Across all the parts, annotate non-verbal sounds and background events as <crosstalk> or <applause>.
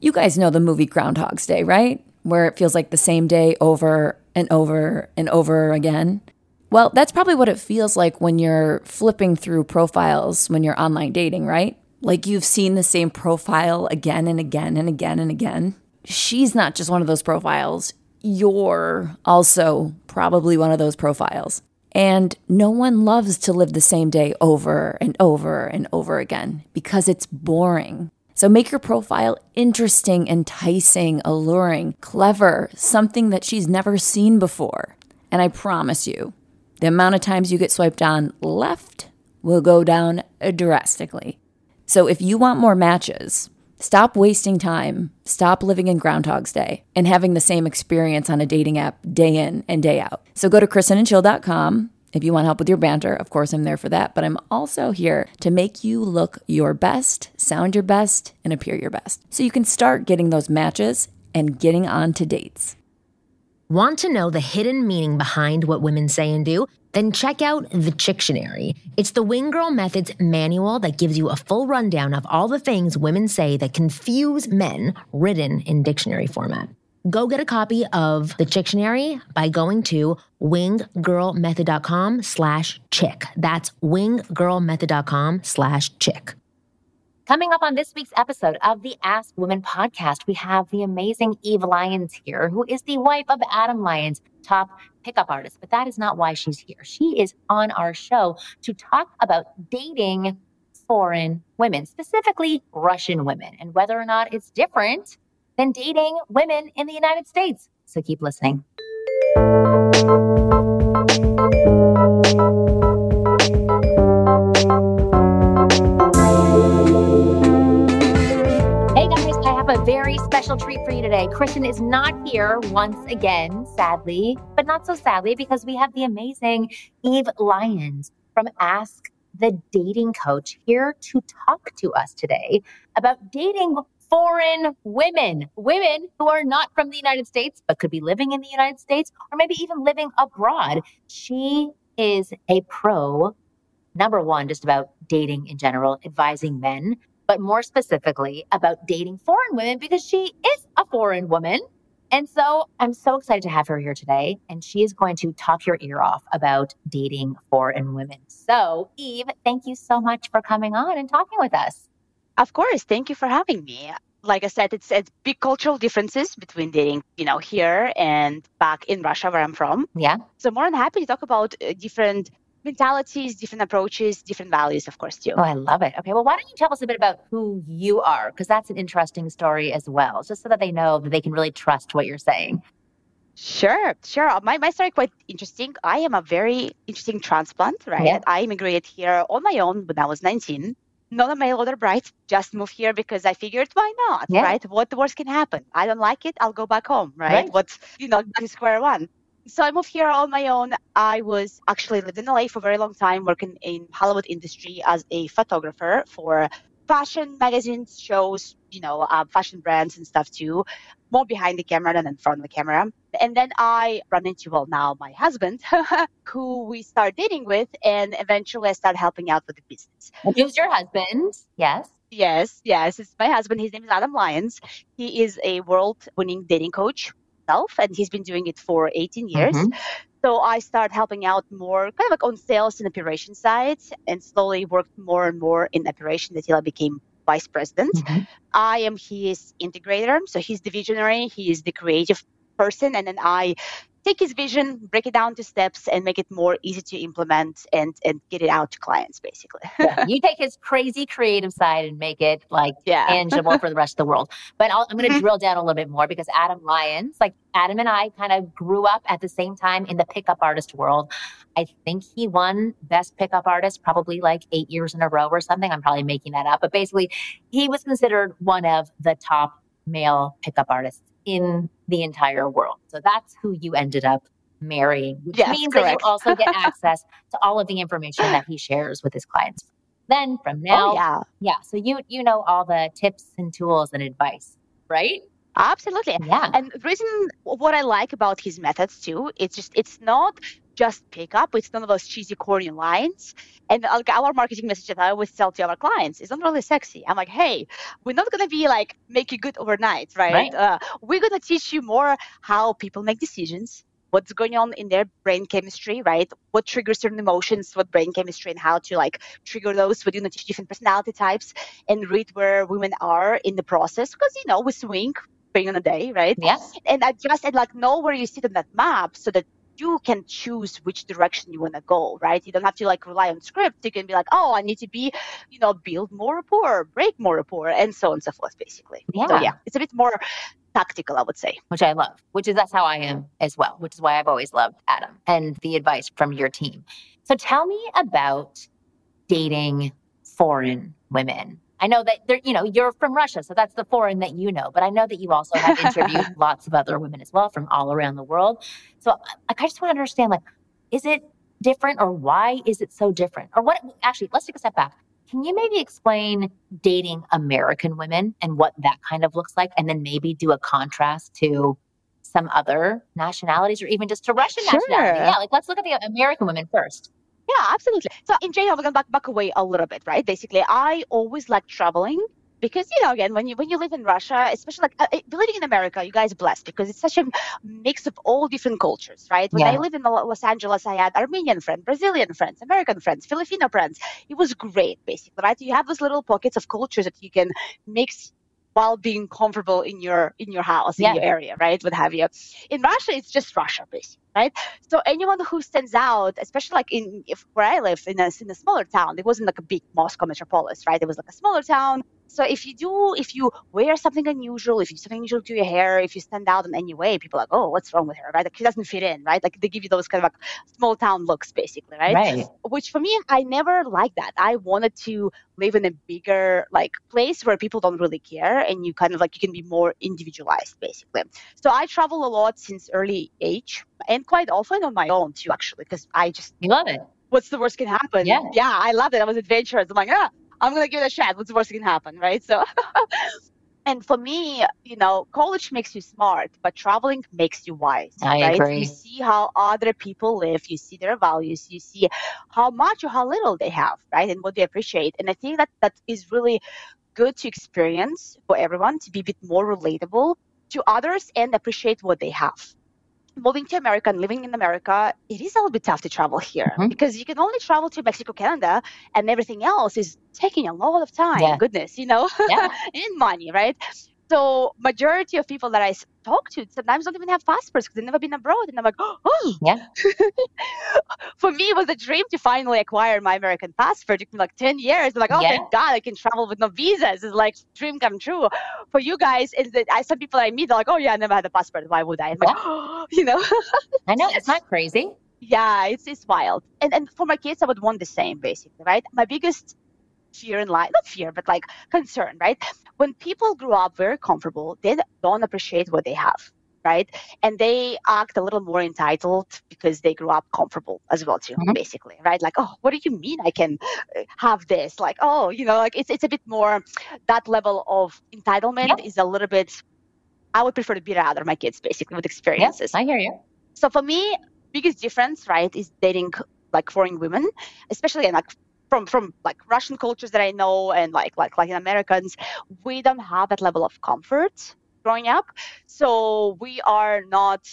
You guys know the movie Groundhog's Day, right? Where it feels like the same day over and over and over again. Well, that's probably what it feels like when you're flipping through profiles when you're online dating, right? Like you've seen the same profile again and again and again and again. She's not just one of those profiles. You're also probably one of those profiles. And no one loves to live the same day over and over and over again because it's boring. So make your profile interesting, enticing, alluring, clever, something that she's never seen before. And I promise you, the amount of times you get swiped on left will go down drastically. So if you want more matches, stop wasting time, stop living in Groundhog's Day, and having the same experience on a dating app day in and day out. So go to kristenandchill.com if you want help with your banter, of course, I'm there for that, but I'm also here to make you look your best, sound your best, and appear your best. So you can start getting those matches and getting on to dates. Want to know the hidden meaning behind what women say and do? Then check out the Chictionary. It's the Wing Girl Methods manual that gives you a full rundown of all the things women say that confuse men, written in dictionary format. Go get a copy of the Chictionary by going to winggirlmethod.com slash chick. That's winggirlmethod.com slash chick. Coming up on this week's episode of the Ask Women podcast, we have the amazing Eve Lyons here, who is the wife of Adam Lyons, top pickup artist. But that is not why she's here. She is on our show to talk about dating foreign women, specifically Russian women, and whether or not it's different than dating women in the United States. So keep listening. Hey guys, I have a very special treat for you today. Kristen is not here once again, sadly, but not so sadly because we have the amazing Eve Lyons from Ask the Dating Coach here to talk to us today about dating foreign women, women who are not from the United States, but could be living in the United States or maybe even living abroad. She is a pro, number one, just about dating in general, advising men, but more specifically about dating foreign women because she is a foreign woman. And so I'm so excited to have her here today. And she is going to talk your ear off about dating foreign women. So, Eve, thank you so much for coming on and talking with us. Of course. Thank you for having me. Like I said, it's, it's big cultural differences between dating, you know, here and back in Russia, where I'm from. Yeah. So more than happy to talk about uh, different mentalities, different approaches, different values, of course, too. Oh, I love it. Okay. Well, why don't you tell us a bit about who you are? Because that's an interesting story as well, just so that they know that they can really trust what you're saying. Sure, sure. My, my story quite interesting. I am a very interesting transplant, right? Yeah. I immigrated here on my own when I was 19 not a mail order bride, just moved here because I figured why not, Yeah. right? What worse can happen? I don't like it, I'll go back home, right? Right. What's, you know, square one. So I moved here on my own. I was actually lived in LA for a very long time, working in Hollywood industry as a photographer for fashion magazines, shows, you know, uh, fashion brands and stuff too, more behind the camera than in front of the camera. And then I run into, well, now my husband, <laughs> who we start dating with, and eventually I start helping out with the business. Who's your husband? Yes. Yes, yes, it's my husband. His name is Adam Lyons. He is a world-winning dating coach himself, and he's been doing it for 18 years. Mhm. So I started helping out more, kind of like on sales and operation side, and slowly worked more and more in operation until I became vice president. Mhm. I am his integrator, so he's the visionary, he is the creative person, and then I take his vision, break it down to steps, and make it more easy to implement and and get it out to clients, basically. <laughs> Yeah. you take his crazy creative side and make it like yeah. tangible for the rest of the world. But I'll, I'm going to Mhm. drill down a little bit more because Adam Lyons, like Adam and I kind of grew up at the same time in the pickup artist world. I think he won best pickup artist probably like eight years in a row or something. I'm probably making that up. But basically, he was considered one of the top male pickup artists in the entire world. So that's who you ended up marrying, which Yes, means that you <laughs> also get access to all of the information that he shares with his clients. Then from oh, now, oh yeah. yeah. So you you know all the tips and tools and advice, right? Absolutely. Yeah. And the reason what I like about his methods too, it's just it's not just pick up. It's none of those cheesy, corny lines. And like our marketing message that I always tell to our clients is not really sexy. I'm like, hey, we're not gonna be like make you good overnight, right? right. Uh, we're gonna teach you more how people make decisions, what's going on in their brain chemistry, right? What triggers certain emotions, what brain chemistry, and how to like trigger those within the different personality types, and read where women are in the process. Because you know we swing depending on the day, right? Yes. And adjust and like know where you sit on that map so that you can choose which direction you want to go, right? You don't have to like rely on script. You can be like, oh, I need to be, you know, build more rapport, break more rapport, and so on and so forth, basically. Yeah. So yeah, it's a bit more tactical, I would say. Which I love, which is that's how I am as well, which is why I've always loved Adam and the advice from your team. So tell me about dating foreign women. I know that they're, you know, you're from Russia, so that's the foreign that you know, but I know that you also have <laughs> interviewed lots of other women as well from all around the world. So I just want to understand, like, is it different or why is it so different? Or what, actually, let's take a step back. Can you maybe explain dating American women and what that kind of looks like? And then maybe do a contrast to some other nationalities or even just to Russian sure. nationality? Yeah, like let's look at the American women first. Yeah, absolutely. So in general, we're gonna back back away a little bit, right? Basically, I always like traveling because you know again when you when you live in russia especially like uh, living in america you guys are blessed because it's such a mix of all different cultures right when yeah. i lived in los angeles i had armenian friends brazilian friends american friends filipino friends it was great basically right you have those little pockets of cultures that you can mix while being comfortable in your in your house in yeah. your area right what have you in russia it's just russia basically right so anyone who stands out especially like in if, where i live in a, in a smaller town it wasn't like a big moscow metropolis right it was like a smaller town so if you do, if you wear something unusual, if you something unusual to your hair, if you stand out in any way, people are like, oh, what's wrong with her, right? Like she doesn't fit in, right? Like they give you those kind of like small town looks, basically, right? Right. Which for me, I never liked that. I wanted to live in a bigger like place where people don't really care, and you kind of like you can be more individualized, basically. So I travel a lot since early age, and quite often on my own too, actually, because I just love it what's the worst can happen? Yeah. Yeah, I love it. I was adventurous. I'm like, ah, I'm gonna give it a shot. What's the worst can happen, right? So, <laughs> and for me, you know, college makes you smart, but traveling makes you wise. I right? agree. You see how other people live. You see their values. You see how much or how little they have, right, and what they appreciate. And I think that that is really good to experience for everyone to be a bit more relatable to others and appreciate what they have moving to America and living in America, it is a little bit tough to travel here mm-hmm. because you can only travel to Mexico, Canada, and everything else is taking a lot of time. Yeah. Goodness, you know, yeah. <laughs> and money, right? So majority of people that I talk to sometimes don't even have passports because they've never been abroad, and I'm like, oh, yeah. <laughs> For me, it was a dream to finally acquire my American passport. It took me like ten years. I'm like, oh, yeah. thank God, I can travel with no visas. It's like dream come true. For you guys, is that I some people I meet, they're like, oh yeah, I never had a passport. Why would I? I'm like, oh, <gasps> you know. I know <laughs> it's not crazy. Yeah, it's it's wild. And and for my kids, I would want the same basically, right? My biggest fear in life, not fear, but like concern, right? When people grow up very comfortable, they don't appreciate what they have, right? And they act a little more entitled because they grew up comfortable as well too, mm-hmm. basically, right? Like, oh, what do you mean I can uh, have this? Like, oh, you know, like it's it's a bit more that level of entitlement yep. is a little bit. I would prefer to be rather my kids basically with experiences. Yep, I hear you. So for me, biggest difference, right, is dating like foreign women, especially in like from from like Russian cultures that I know and like like Latin Americans, we don't have that level of comfort growing up. So we are not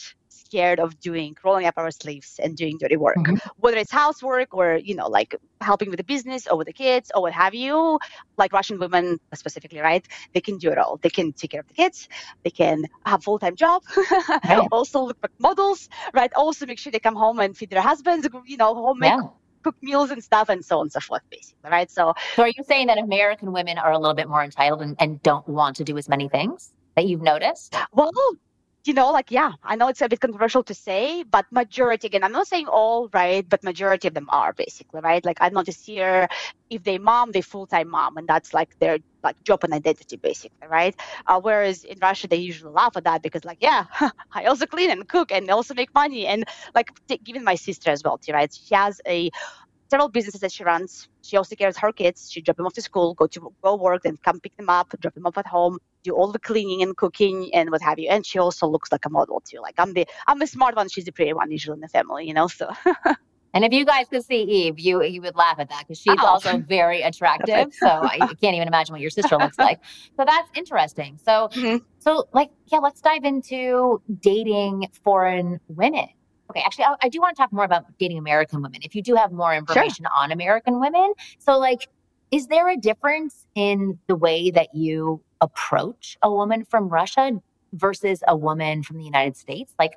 scared of doing rolling up our sleeves and doing dirty work mm-hmm. whether it's housework or you know like helping with the business or with the kids or what have you like russian women specifically right they can do it all they can take care of the kids they can have full-time job <laughs> right. also look like models right also make sure they come home and feed their husbands you know home yeah cook meals and stuff and so on and so forth, basically, right? So, so are you saying that American women are a little bit more entitled and, and don't want to do as many things that you've noticed? Well, you know, like, yeah, I know it's a bit controversial to say, but majority, again, I'm not saying all, right, but majority of them are basically, right? Like, I noticed here, if they mom, they full time mom, and that's like their like job and identity, basically, right? Uh, whereas in Russia, they usually laugh at that because, like, yeah, <laughs> I also clean and cook and also make money. And like, t- given my sister as well, too, right? She has a several businesses that she runs. She also cares her kids. She drop them off to school, go to go work, then come pick them up, drop them off at home, do all the cleaning and cooking and what have you. And she also looks like a model too. Like I'm the I'm the smart one, she's the pretty one usually in the family, you know. So <laughs> And if you guys could see Eve, you you would laugh at that because she's oh. also very attractive. so I can't even imagine what your sister looks like. So that's interesting. So mm-hmm. so like yeah, let's dive into dating foreign women. Okay, actually, I, I do want to talk more about dating American women. If you do have more information sure. on American women, so like, is there a difference in the way that you approach a woman from Russia versus a woman from the United States? Like,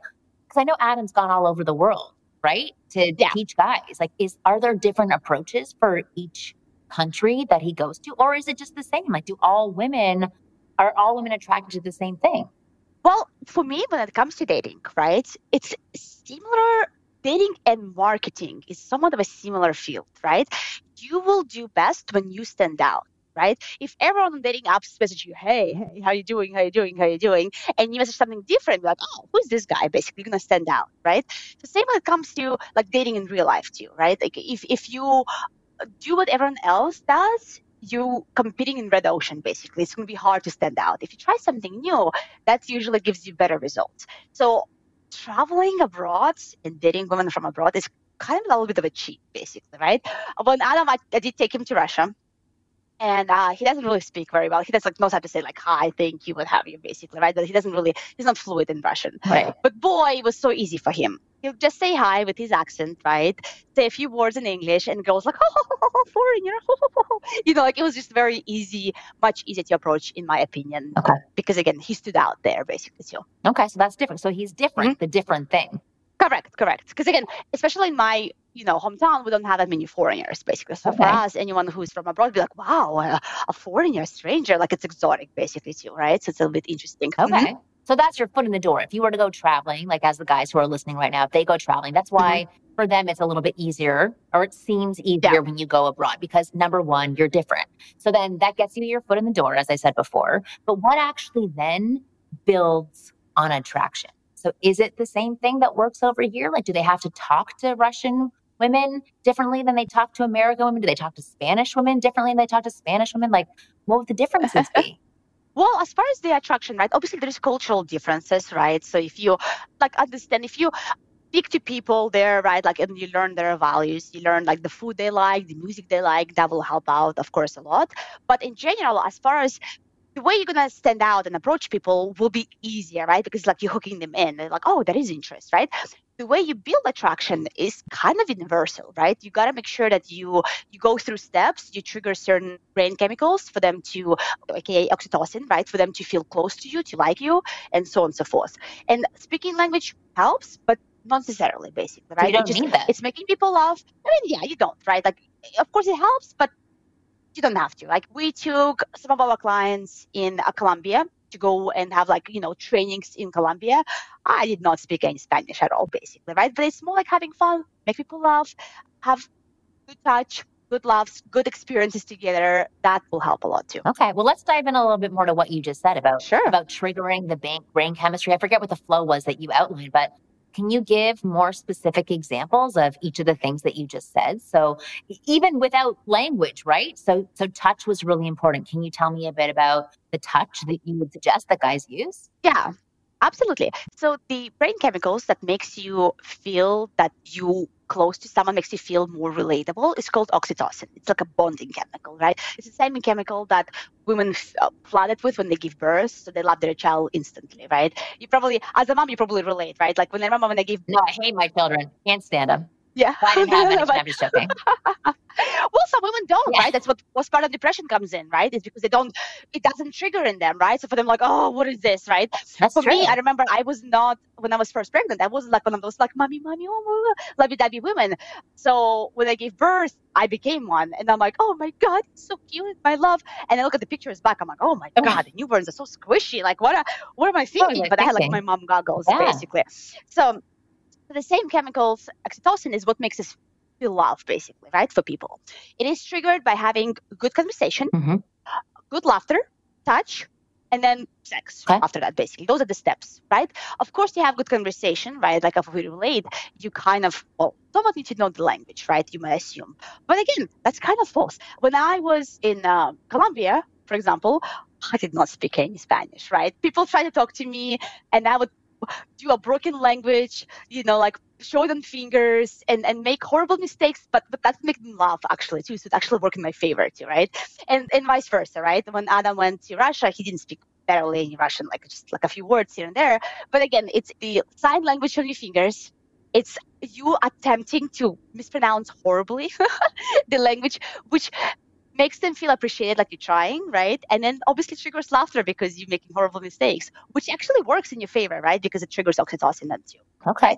because I know Adam's gone all over the world right? To yeah. teach guys. Like, is are there different approaches for each country that he goes to, or is it just the same? Like, do all women are all women attracted to the same thing? Well, for me, when it comes to dating, right, it's similar. Dating and marketing is somewhat of a similar field, right? You will do best when you stand out right? If everyone on dating apps message you, hey, hey, how you doing? How you doing? How you doing? And you message something different, like, oh, who's this guy? Basically, you're gonna stand out, right? The same when it comes to like dating in real life too, right? Like if if you do what everyone else does, you competing in red ocean basically. It's going to be hard to stand out. If you try something new that usually gives you better results. So traveling abroad and dating women from abroad is kind of a little bit of a cheat basically right? When adam I, I did take him to russia and uh, he doesn't really speak very well. He doesn't like knows how to say like hi, thank you, what have you, basically, right? But he doesn't really he's not fluent in Russian. Right. But boy, it was so easy for him. He'll just say hi with his accent, right? Say a few words in English, and girls like, <laughs> oh, oh, oh, oh foreigner, you know, like it was just very easy, much easier to approach, in my opinion. Okay. Because again, he stood out there basically too. Okay, so that's different. So he's different, mm-hmm. the different thing. Correct, correct. Because again, especially in my you know hometown, we don't have that many foreigners basically. So okay. for us, anyone who's from abroad, be like, wow, a, a, foreigner, stranger, like it's exotic basically too, right? So it's a little bit interesting. Okay. Mm-hmm. So that's your foot in the door. If you were to go traveling, like as the guys who are listening right now, if they go traveling, that's why mm-hmm. for them it's a little bit easier or it seems easier yeah. when you go abroad because number one, you're different. So then that gets you your foot in the door, as I said before. But what actually then builds on attraction? So is it the same thing that works over here? Like, do they have to talk to Russian women differently than they talk to American women? Do they talk to Spanish women differently than they talk to Spanish women? Like, what would the differences be? <laughs> Well, as far as the attraction, right? Obviously, there's cultural differences, right? So if you like understand, if you speak to people there, right? Like, and you learn their values, you learn like the food they like, the music they like, that will help out, of course, a lot. But in general, as far as the way you're gonna stand out and approach people will be easier, right? Because like you're hooking them in. They're like, oh, that is interest, right? The way you build attraction is kind of universal, right? You gotta make sure that you you go through steps, you trigger certain brain chemicals for them to, aka oxytocin, right? For them to feel close to you, to like you, and so on and so forth. And speaking language helps, but not necessarily, basically, right? You don't just, need that. It's making people laugh. I mean, yeah, you don't, right? Like, of course it helps, but you don't have to. Like we took some of our clients in uh, Colombia to go and have like you know trainings in Colombia. I did not speak any Spanish at all, basically, right? But it's more like having fun, make people laugh, have good touch, good laughs, good experiences together. That will help a lot too. Okay, well, let's dive in a little bit more to what you just said about sure. about triggering the bank brain chemistry. I forget what the flow was that you outlined, but can you give more specific examples of each of the things that you just said? So even without language, right? So so touch was really important. Can you tell me a bit about the touch that you would suggest that guys use? Yeah. Absolutely. So the brain chemicals that makes you feel that you close to someone makes you feel more relatable It's called oxytocin. It's like a bonding chemical, right? It's the same chemical that women uh, flooded with when they give birth, so they love their child instantly, right? You probably, as a mom, you probably relate, right? Like when I remember when I give. No, I hate my children. Can't stand them. Yeah. Didn't have any. I'm just joking. well, some women don't, yeah. right? That's what postpartum depression comes in, right? It's because they don't, it doesn't trigger in them, right? So for them, like, oh, what is this, right? That's for true. me, I remember I was not when I was first pregnant. I wasn't like one of those like, mommy, mommy, oh, oh, oh lovey-dovey women. So when I gave birth, I became one, and I'm like, oh my god, it's so cute, my love. And I look at the pictures back, I'm like, oh, oh my god, the newborns are so squishy. Like, what? Are, what am I thinking? What but? I had like my mom goggles, yeah. basically. So the same chemicals, oxytocin, is what makes us feel love, basically, right, for people. It is triggered by having good conversation, mm-hmm. good laughter, touch, and then sex Okay. after that basically those are the steps right of course you have good conversation right like if we relate you kind of well somewhat need to know the language right you may assume but again that's kind of false when i was in uh, colombia for example i did not speak any spanish right people try to talk to me and i would do a broken language you know like show them fingers and, and make horrible mistakes but but that make them laugh actually too so it actually worked in my favor too right? And and vice versa right? When adam went to russia he didn't speak barely any russian like just like a few words here and there. But again it's the sign language on your fingers. It's you attempting to mispronounce horribly <laughs> the language which makes them feel appreciated like you're trying right and then obviously triggers laughter because you're making horrible mistakes which actually works in your favor right because it triggers oxytocin then too Okay.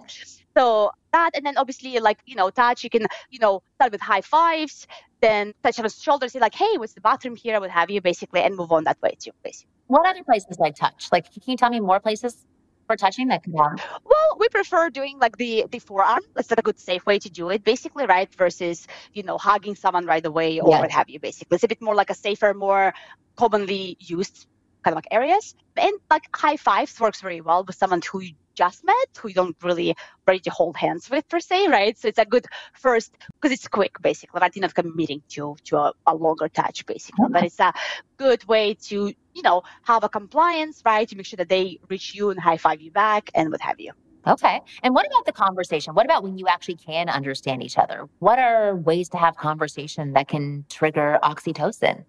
so that, and then obviously, like, you know, touch, you can, you know, start with high fives, then touch on the shoulder, say, like, hey, what's the bathroom here? What have you, basically, and move on that way too, basically. What other places like touch? Like, can you tell me more places for touching that could happen? Well, we prefer doing like the the forearm. That's a good safe way to do it, basically, right? Versus, you know, hugging someone right away or Yeah. what have you, basically. It's a bit more like a safer, more commonly used kind of like areas. And like high fives works very well with someone who you just met, who you don't really ready to hold hands with per se, right? So it's a good first because it's quick, basically, right? You're not committing to to a, a longer touch, basically. But it's a good way to, you know, have a compliance, right? To make sure that they reach you and high five you back and what have you. Okay. And what about the conversation? What about when you actually can understand each other? What are ways to have conversation that can trigger oxytocin?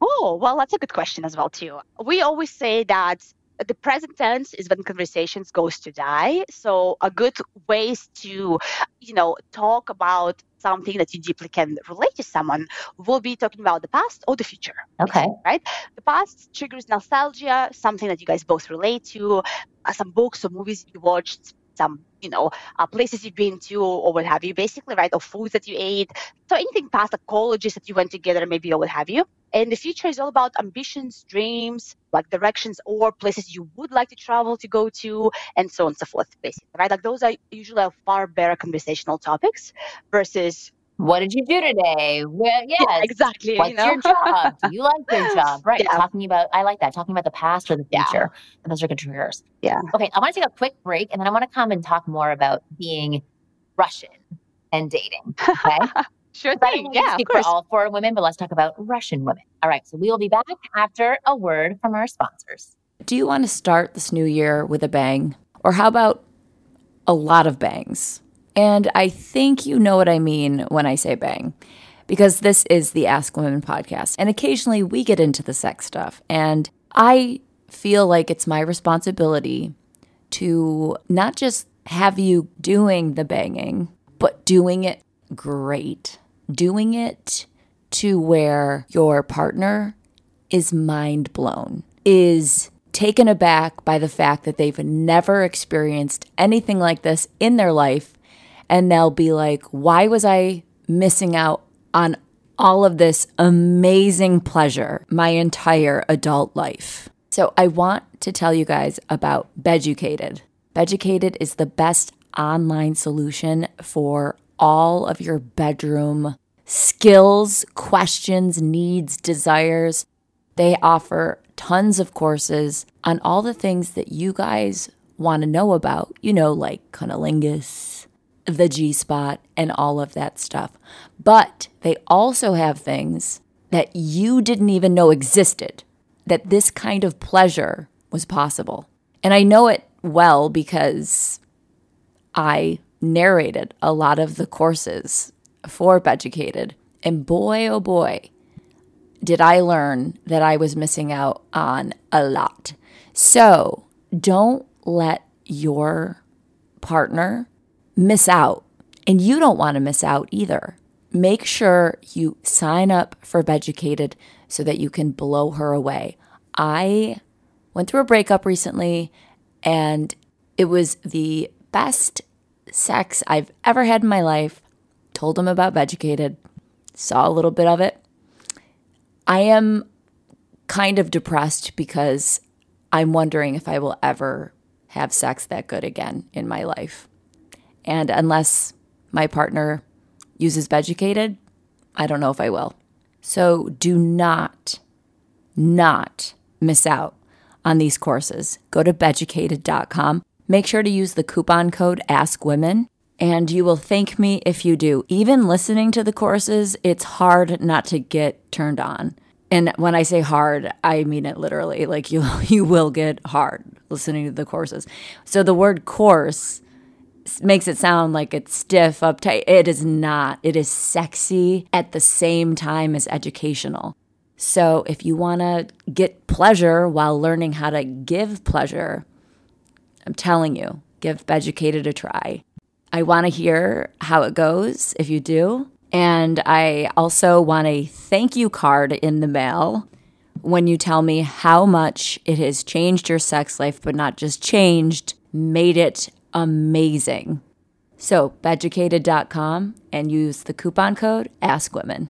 Oh, well, that's a good question as well too. We always say that the present tense is when conversations goes to die. So a good ways to, you know, talk about something that you deeply can relate to someone will be talking about the past or the future. Okay. Right? The past triggers nostalgia, something that you guys both relate to, uh, some books or movies you watched, some, you know, uh, places you've been to or what have you, basically, right? Or foods that you ate. So anything past, like colleges that you went together, maybe or what have you. And the future is all about ambitions, dreams, like directions or places you would like to travel to go to, and so on and so forth, basically, right? Like those are usually a far better conversational topics versus, What did you do today? Well, <laughs> yes. yeah, exactly. What's you know? your job? Do you like your <laughs> job? Right. Yeah. Talking about, I like that. Talking about the past or the Yeah. future. And those are good triggers. Yeah. Okay. I want to take a quick break and then I want to come and talk more about being Russian and dating. Okay. <laughs> sure I don't thing. want Yeah, of course. for all foreign women, but let's talk about Russian women. All right. So we will be back after a word from our sponsors. Do you want to start this new year with a bang? Or how about a lot of bangs? And I think you know what I mean when I say bang, because this is the Ask Women podcast. And occasionally we get into the sex stuff. And I feel like it's my responsibility to not just have you doing the banging, but doing it great. Doing it to where your partner is mind blown, is taken aback by the fact that they've never experienced anything like this in their life. And they'll be like, why was I missing out on all of this amazing pleasure my entire adult life? So I want to tell you guys about Beducated. Beducated is the best online solution for all of your bedroom skills, questions, needs, desires. They offer tons of courses on all the things that you guys want to know about, you know, like cunnilingus, the G spot, and all of that stuff. But they also have things that you didn't even know existed, that this kind of pleasure was possible. And I know it well because I narrated a lot of the courses for Beducated. And boy, oh boy, did I learn that I was missing out on a lot. So don't let your partner miss out. And you don't want to miss out either. Make sure you sign up for Beducated so that you can blow her away. I went through a breakup recently and it was the best sex I've ever had in my life. Told him about Beducated, saw a little bit of it. I am kind of depressed because I'm wondering if I will ever have sex that good again in my life. And unless my partner uses Beducated, I don't know if I will. So do not, not miss out on these courses. Go to beducated.com. Make sure to use the coupon code AskWomen, and you will thank me if you do. Even listening to the courses, it's hard not to get turned on. And when I say hard, I mean it literally. Like you <laughs> you will get hard listening to the courses. So the word course makes it sound like it's stiff, uptight. It is not. It is sexy at the same time as educational. So if you want to get pleasure while learning how to give pleasure, I'm telling you, give Beducated a try. I want to hear how it goes if you do. And I also want a thank you card in the mail when you tell me how much it has changed your sex life, but not just changed, made it amazing. So, beducated.com and use the coupon code AskWomen.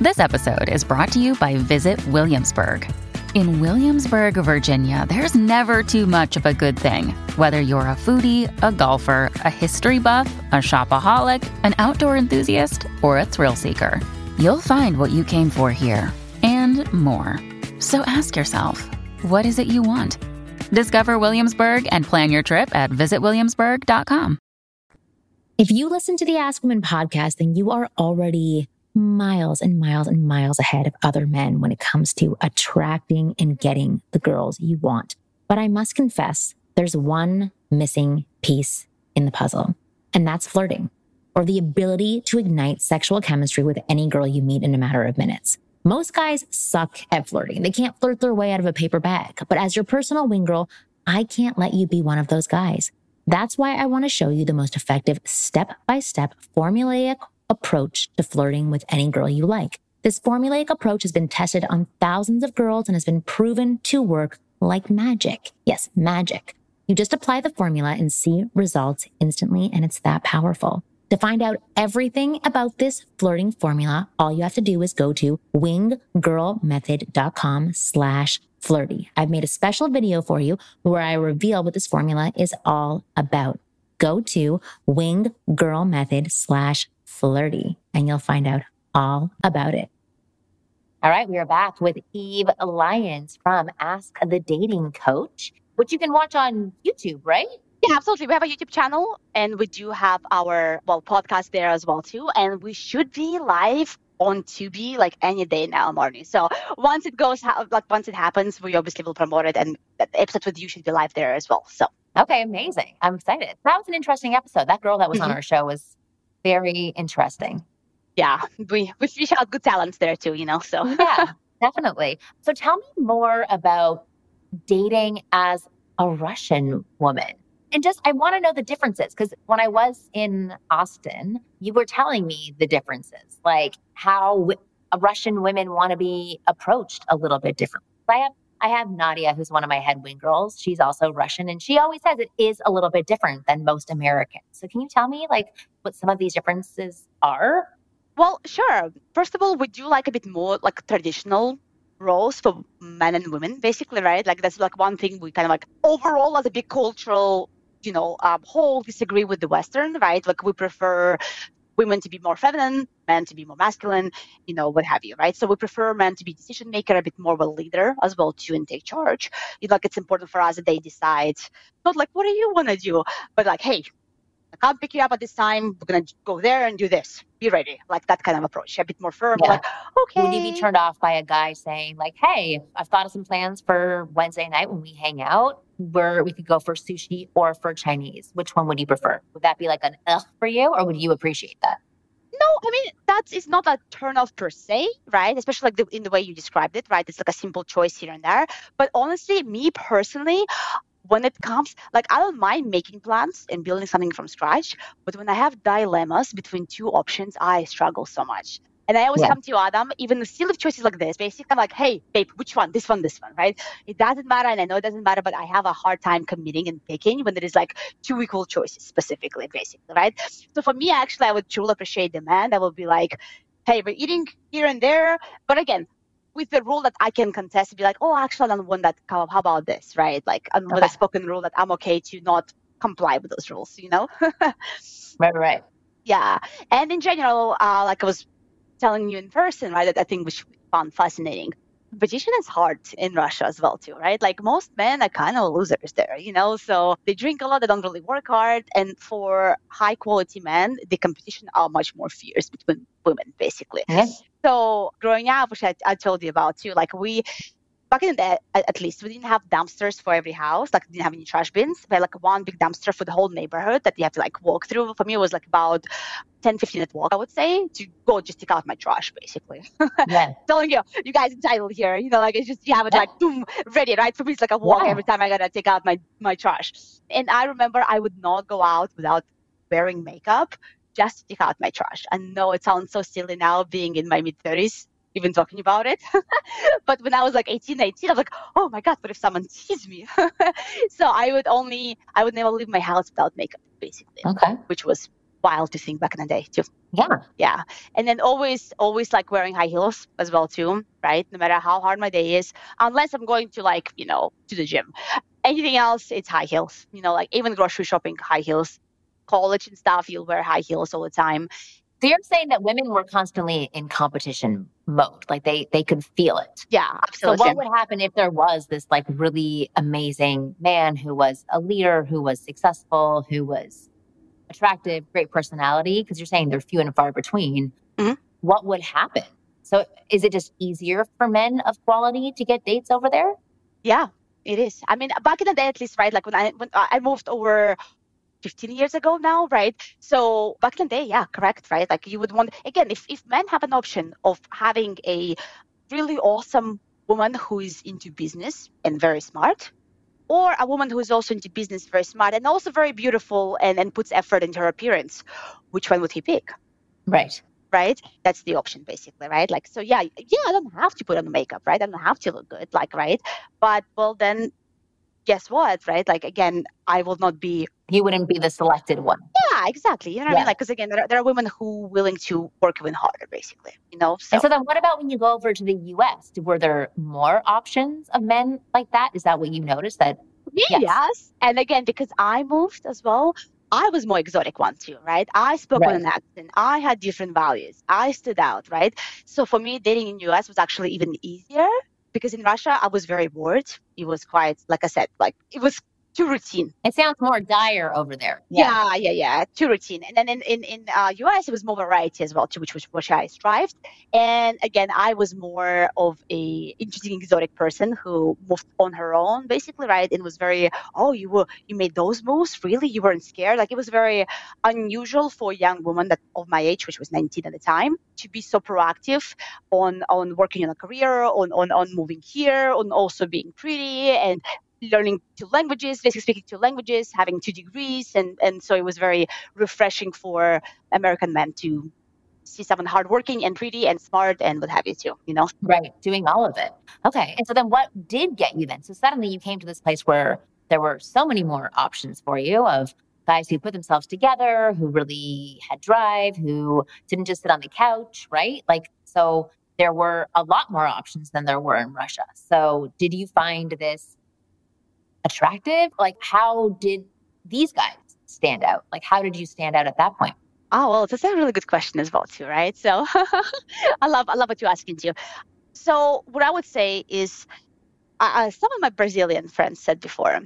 This episode is brought to you by Visit Williamsburg. In Williamsburg, Virginia, there's never too much of a good thing. Whether you're a foodie, a golfer, a history buff, a shopaholic, an outdoor enthusiast, or a thrill seeker, you'll find what you came for here and more. So ask yourself, what is it you want? Discover Williamsburg and plan your trip at visitwilliamsburg.com. If you listen to the Ask Women podcast, then you are already miles and miles and miles ahead of other men when it comes to attracting and getting the girls you want. But I must confess, there's one missing piece in the puzzle, and that's flirting or the ability to ignite sexual chemistry with any girl you meet in a matter of minutes. Most guys suck at flirting. They can't flirt their way out of a paper bag. But as your personal wing girl, I can't let you be one of those guys. That's why I want to show you the most effective step by step formulaic approach to flirting with any girl you like. This formulaic approach has been tested on thousands of girls and has been proven to work like magic. Yes, magic. You just apply the formula and see results instantly, and it's that powerful. To find out everything about this flirting formula, all you have to do is go to winggirlmethod.com slash flirty. I've made a special video for you where I reveal what this formula is all about. Go to winggirlmethod slash flirty and you'll find out all about it. All right, we are back with Eve Lyons from Ask the Dating Coach, which you can watch on YouTube, right? Yeah, absolutely. We have a YouTube channel and we do have our well podcast there as well too. And we should be live on Tubi like any day now, morning. So once it goes, like once it happens, we obviously will promote it, and the episode with you should be live there as well. So okay, amazing. I'm excited. That was an interesting episode. That girl that was mm-hmm. on our show was very interesting. Yeah, we we out good talents there too, you know. So <laughs> yeah, definitely. So tell me more about dating as a Russian woman. And just, I want to know the differences because when I was in Austin, you were telling me the differences, like how w- Russian women want to be approached a little bit differently. I have I have Nadia, who's one of my head wing girls. She's also Russian, and she always says it is a little bit different than most Americans. So, can you tell me like what some of these differences are? Well, sure. First of all, we do like a bit more like traditional roles for men and women, basically, right? Like that's like one thing we kind of like overall as a big cultural, you know, um, whole disagree with the Western, right? Like we prefer women to be more feminine, men to be more masculine, you know, what have you, right? So we prefer men to be decision maker, a bit more of a leader as well too, and take charge. You know, like it's important for us that they decide, not like what do you want to do, but like, hey, I can't pick you up at this time. We're gonna go there and do this. Be ready, like that kind of approach, a bit more firm. Yeah. Like, okay. Would you be turned off by a guy saying like, "Hey, I've thought of some plans for Wednesday night when we hang out, where we could go for sushi or for Chinese? Which one would you prefer? Would that be like an ugh for you, or would you appreciate that?" No, I mean that is it's not a turn off per se, right? Especially like the, in the way you described it, right? It's like a simple choice here and there. But honestly, me personally, when it comes like i don't mind making plans and building something from scratch but when i have dilemmas between two options i struggle so much and I always yeah. come to you, Adam, even the silly choices like this, basically I'm like, hey, babe, which one? This one, this one, right? It doesn't matter. And I know it doesn't matter, but I have a hard time committing and picking when there is like two equal choices specifically, basically, right? So for me, actually, I would truly appreciate demand. I would be like, hey, we're eating here and there. But again, with the rule that I can contest, be like, oh, actually, I don't want that. How about this, right? Like, I'm okay. with a spoken rule that I'm okay to not comply with those rules, you know? <laughs> right, right. Yeah. And in general, uh, like I was telling you in person, right, that I think which found fascinating. Competition is hard in Russia as well too, right? Like most men are kind of losers there, you know. So they drink a lot, they don't really work hard, and for high quality men, the competition are much more fierce between women, basically. Yes. So growing up, which I, I told you about too, like we back in the at least we didn't have dumpsters for every house like didn't have any trash bins. We had like one big dumpster for the whole neighborhood that you have to like walk through. For me it was like about 10 15 minute walk i would say to go just take out my trash basically. <laughs> Yeah. telling you you guys entitled here you know like it's just you have it like boom ready right? For me it's like a walk Yeah. every time i gotta take out my my trash. And i remember i would not go out without wearing makeup just to take out my trash. I know it sounds so silly now being in my mid 30s even talking about it. <laughs> But when i was like 18 19 i was like oh my god what if someone sees me? <laughs> So i would only i would never leave my house without makeup basically Okay. which was wild to think back in the day too. Yeah. yeah. And then always always like wearing high heels as well too right? No matter how hard my day is unless i'm going to like you know to the gym. Anything else it's high heels you know like even grocery shopping high heels. College and stuff you'll wear high heels all the time. So you're saying that women were constantly in competition mode, like they they could feel it. yeah So what would happen if there was this like really amazing man who was a leader, who was successful, who was attractive, great personality? Because you're saying they're few and far between. Mhm. What would happen? So is it just easier for men of quality to get dates over there? Yeah, it is. I mean, back in the day, at least, right? Like when I when I moved over 15 years ago now, right? So back in the day, yeah, correct, right? Like you would want again, if if men have an option of having a really awesome woman who is into business and very smart, or a woman who is also into business, very smart, and also very beautiful and, and puts effort into her appearance, which one would he pick? Right. right? That's the option basically, right? Like, so yeah, yeah, I don't have to put on makeup, right? I don't have to look good, like, right? But well, then guess what, right? Like, again, I will not be, You wouldn't be the selected one. yeah, exactly. You know what I mean? Like, because again, there are, there are women who willing to work even harder, basically, you know? So, And so then what about when you go over to the US? Were there more options of men like that? Is that what you noticed that yes. yes. And again, because I moved as well, I was more exotic one too, right? I spoke Right. with an accent. I had different values. I stood out, right? So for me, dating in US was actually even easier because in Russia, I was very bored. It was quite, like I said, like it was too routine. it sounds more dire over there? Yeah, yeah, yeah, too routine. And then in in in uh, US, it was more variety as well, too, which was which I strived. And again, I was more of a interesting, exotic person who moved on her own, basically, right? And was very, oh, you were you made those moves, really? You weren't scared? Like it was very unusual for a young woman that of my age, which was 19 at the time, to be so proactive on on working on a career, on on on moving here, on also being pretty and learning two languages, basically speaking two languages, having two degrees, and and so it was very refreshing for American men to see someone hardworking and pretty and smart and what have you too. You know, Right. Doing all of it. Okay. And so then what did get you then? So suddenly you came to this place where there were so many more options for you of guys who put themselves together, who really had drive, who didn't just sit on the couch, right? Like, so there were a lot more options than there were in Russia. So did you find this attractive? Like, how did these guys stand out? Like, how did you stand out at that point? Oh well, that's a really good question as well too, right? So <laughs> I love I love what you're asking too. So what I would say is, uh, uh, some of my Brazilian friends said before,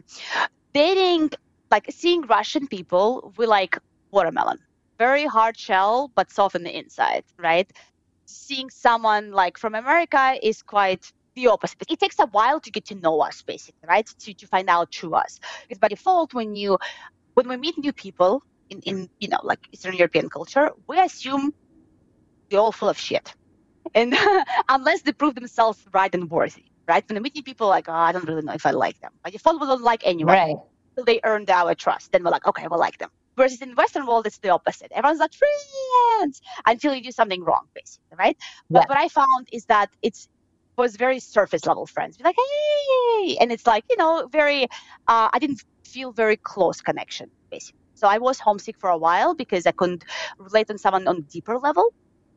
dating like seeing Russian people, we like watermelon, very hard shell but soft on the inside, right? Seeing someone like from America is quite the opposite. It takes a while to get to know us, basically, right? To to find out true us. Because by default, when you when we meet new people in, in you know like Eastern European culture, we assume they're all full of shit, and <laughs> unless they prove themselves right and worthy, right? When we meet new people, like oh, I don't really know if I like them. By default, we don't like anyone Right. until they earned our trust. Then we're like, okay, we'll like them. Versus in the Western world, it's the opposite. Everyone's like friends until you do something wrong, basically, right? But what I found is that it's was very surface level friends. Be like, hey, and it's like you know, very. Uh, I didn't feel very close connection, basically. So I was homesick for a while because I couldn't relate on someone on deeper level.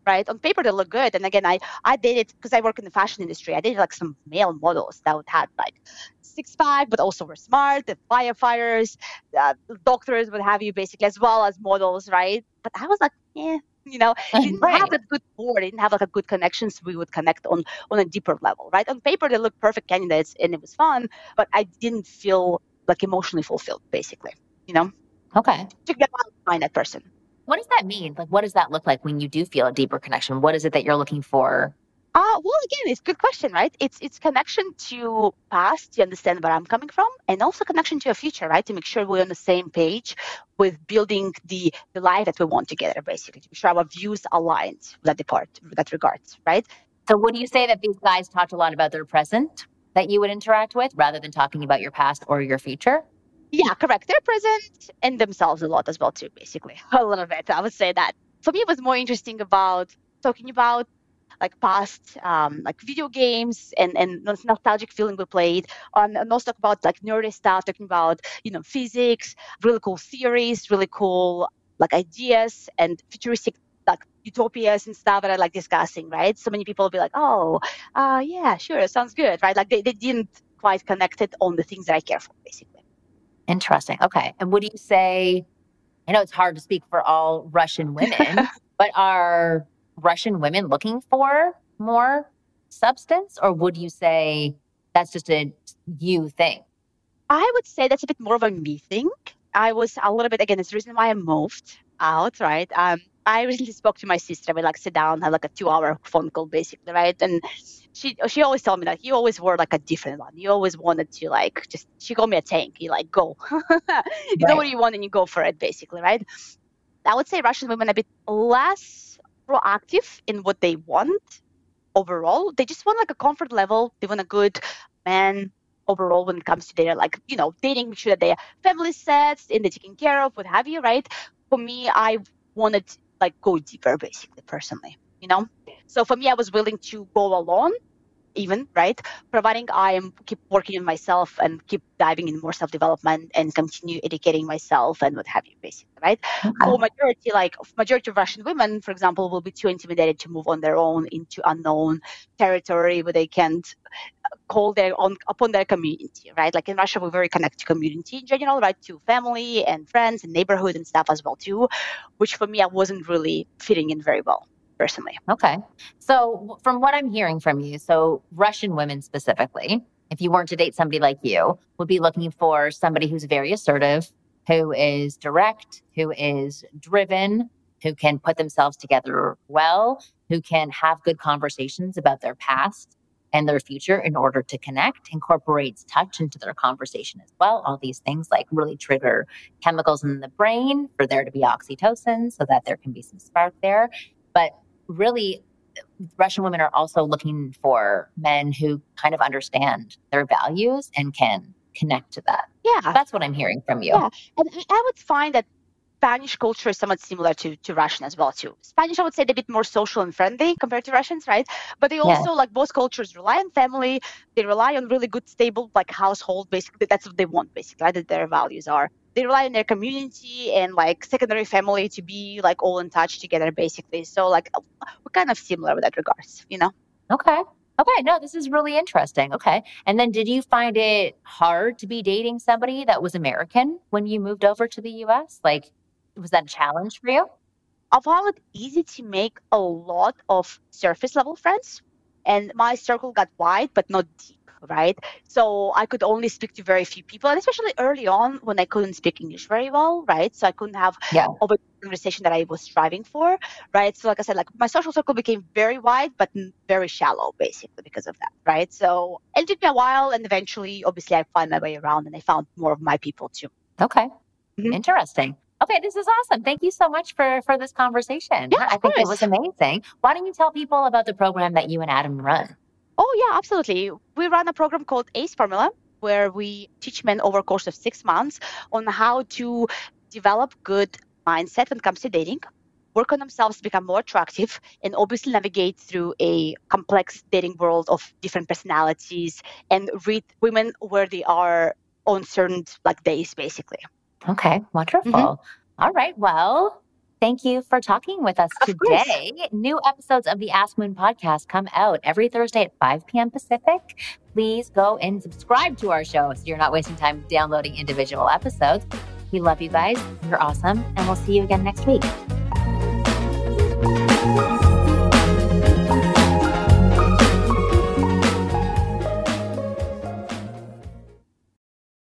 Right on paper they look good, and again I I dated because I work in the fashion industry. I dated like some male models that had like six five, but also were smart, the firefighters, uh, doctors, what have you, basically as well as models, right? But I was like, yeah, you know, <laughs> it didn't Right. have a good board, it didn't have like a good connections we would connect on on a deeper level, right? On paper they looked perfect candidates and it was fun, but I didn't feel like emotionally fulfilled, basically. You know, Okay. to get out and find that person. What does that mean? Like, what does that look like when you do feel a deeper connection? What is it that you're looking for? Uh, well, again, it's a good question, right? It's it's connection to past to understand where I'm coming from, and also connection to your future, right? To make sure we're on the same page with building the the life that we want together, basically, to make sure our views aligned with that depart, with that regards, right? So, would you say that these guys talked a lot about their present that you would interact with rather than talking about your past or your future? Yeah, correct. They're present and themselves a lot as well, too, basically. <laughs> A little bit, I would say that. For me, it was more interesting about talking about like past um, like video games and and nostalgic feeling we played um, and also talk about like nerdy stuff talking about you know physics really cool theories really cool like ideas and futuristic like utopias and stuff that I like discussing right so many people will be like oh uh, yeah sure sounds good right like they, they didn't quite connect it on the things that I care for basically Interesting. Okay. And would you say, I know it's hard to speak for all Russian women, <laughs> but are Russian women looking for more substance? Or would you say that's just a you thing? I would say that's a bit more of a me thing. I was a little bit again. It's the reason why I moved out, right? Um, I recently spoke to my sister. We like sit down, have like a two-hour phone call, basically, right? And she she always told me that you always were like a different one. You always wanted to like just. She called me a tank. You like go. <laughs> you know what you want and you go for it, basically, right? I would say Russian women a bit less proactive in what they want overall. They just want like a comfort level. They want a good man overall when it comes to their like you know dating, make sure that their family sets and they're taken care of, what have you, right? For me, I wanted like go deeper, basically, personally, you know. So for me, I was willing to go alone, even right, providing I am keep working on myself and keep diving in more self development and continue educating myself and what have you, basically, right? For majority, like majority of Russian women, for example, will be too intimidated to move on their own into unknown territory where they can't uh, call their own upon their community, right? Like in Russia, we're very connected to community in general, right? To family and friends and neighborhood and stuff as well too, which for me I wasn't really fitting in very well personally. Okay. So, from what I'm hearing from you, so Russian women specifically, if you weren't to date somebody like you, would be looking for somebody who's very assertive, who is direct, who is driven, who can put themselves together well, who can have good conversations about their past and their future in order to connect, incorporates touch into their conversation as well. All these things like really trigger chemicals in the brain for there to be oxytocin so that there can be some spark there. But really, Russian women are also looking for men who kind of understand their values and can connect to that. Yeah. That's what I'm hearing from you. Yeah. And I- would find that Spanish culture is somewhat similar to, to Russian as well too. Spanish, I would say, they're a bit more social and friendly compared to Russians, right? But they also like both cultures rely on family. They rely on really good, stable like household. Basically, that's what they want. Basically, right? that their values are. They rely on their community and like secondary family to be like all in touch together, basically. So like we're kind of similar with that regards, you know. Okay. Okay. No, this is really interesting. Okay. And then did you find it hard to be dating somebody that was American when you moved over to the US? Like, was that a challenge for you? I found it easy to make a lot of surface level friends, and my circle got wide but not deep, right? So I could only speak to very few people, and especially early on when I couldn't speak English very well, right? So I couldn't have Yeah. over conversation that I was striving for, right? So like I said, like my social circle became very wide but very shallow, basically because of that, right? So it took me a while, and eventually, obviously, I found my way around, and I found more of my people too. Okay. Mhm. Interesting. Okay, this is awesome. Thank you so much for for this conversation. Yeah, I think it was amazing. Why don't you tell people about the program that you and Adam run? Oh yeah, absolutely. We run a program called ACE Formula, where we teach men over a course of six months on how to develop good mindset when it comes to dating, work on themselves to become more attractive, and obviously navigate through a complex dating world of different personalities and read women where they are on certain like days, basically. Okay, wonderful. Mm-hmm. All right. Well, thank you for talking with us today. New episodes of the Ask Women podcast come out every Thursday at 5 p.m. Pacific. Please go and subscribe to our show so you're not wasting time downloading individual episodes. We love you guys. You're awesome. And we'll see you again next week.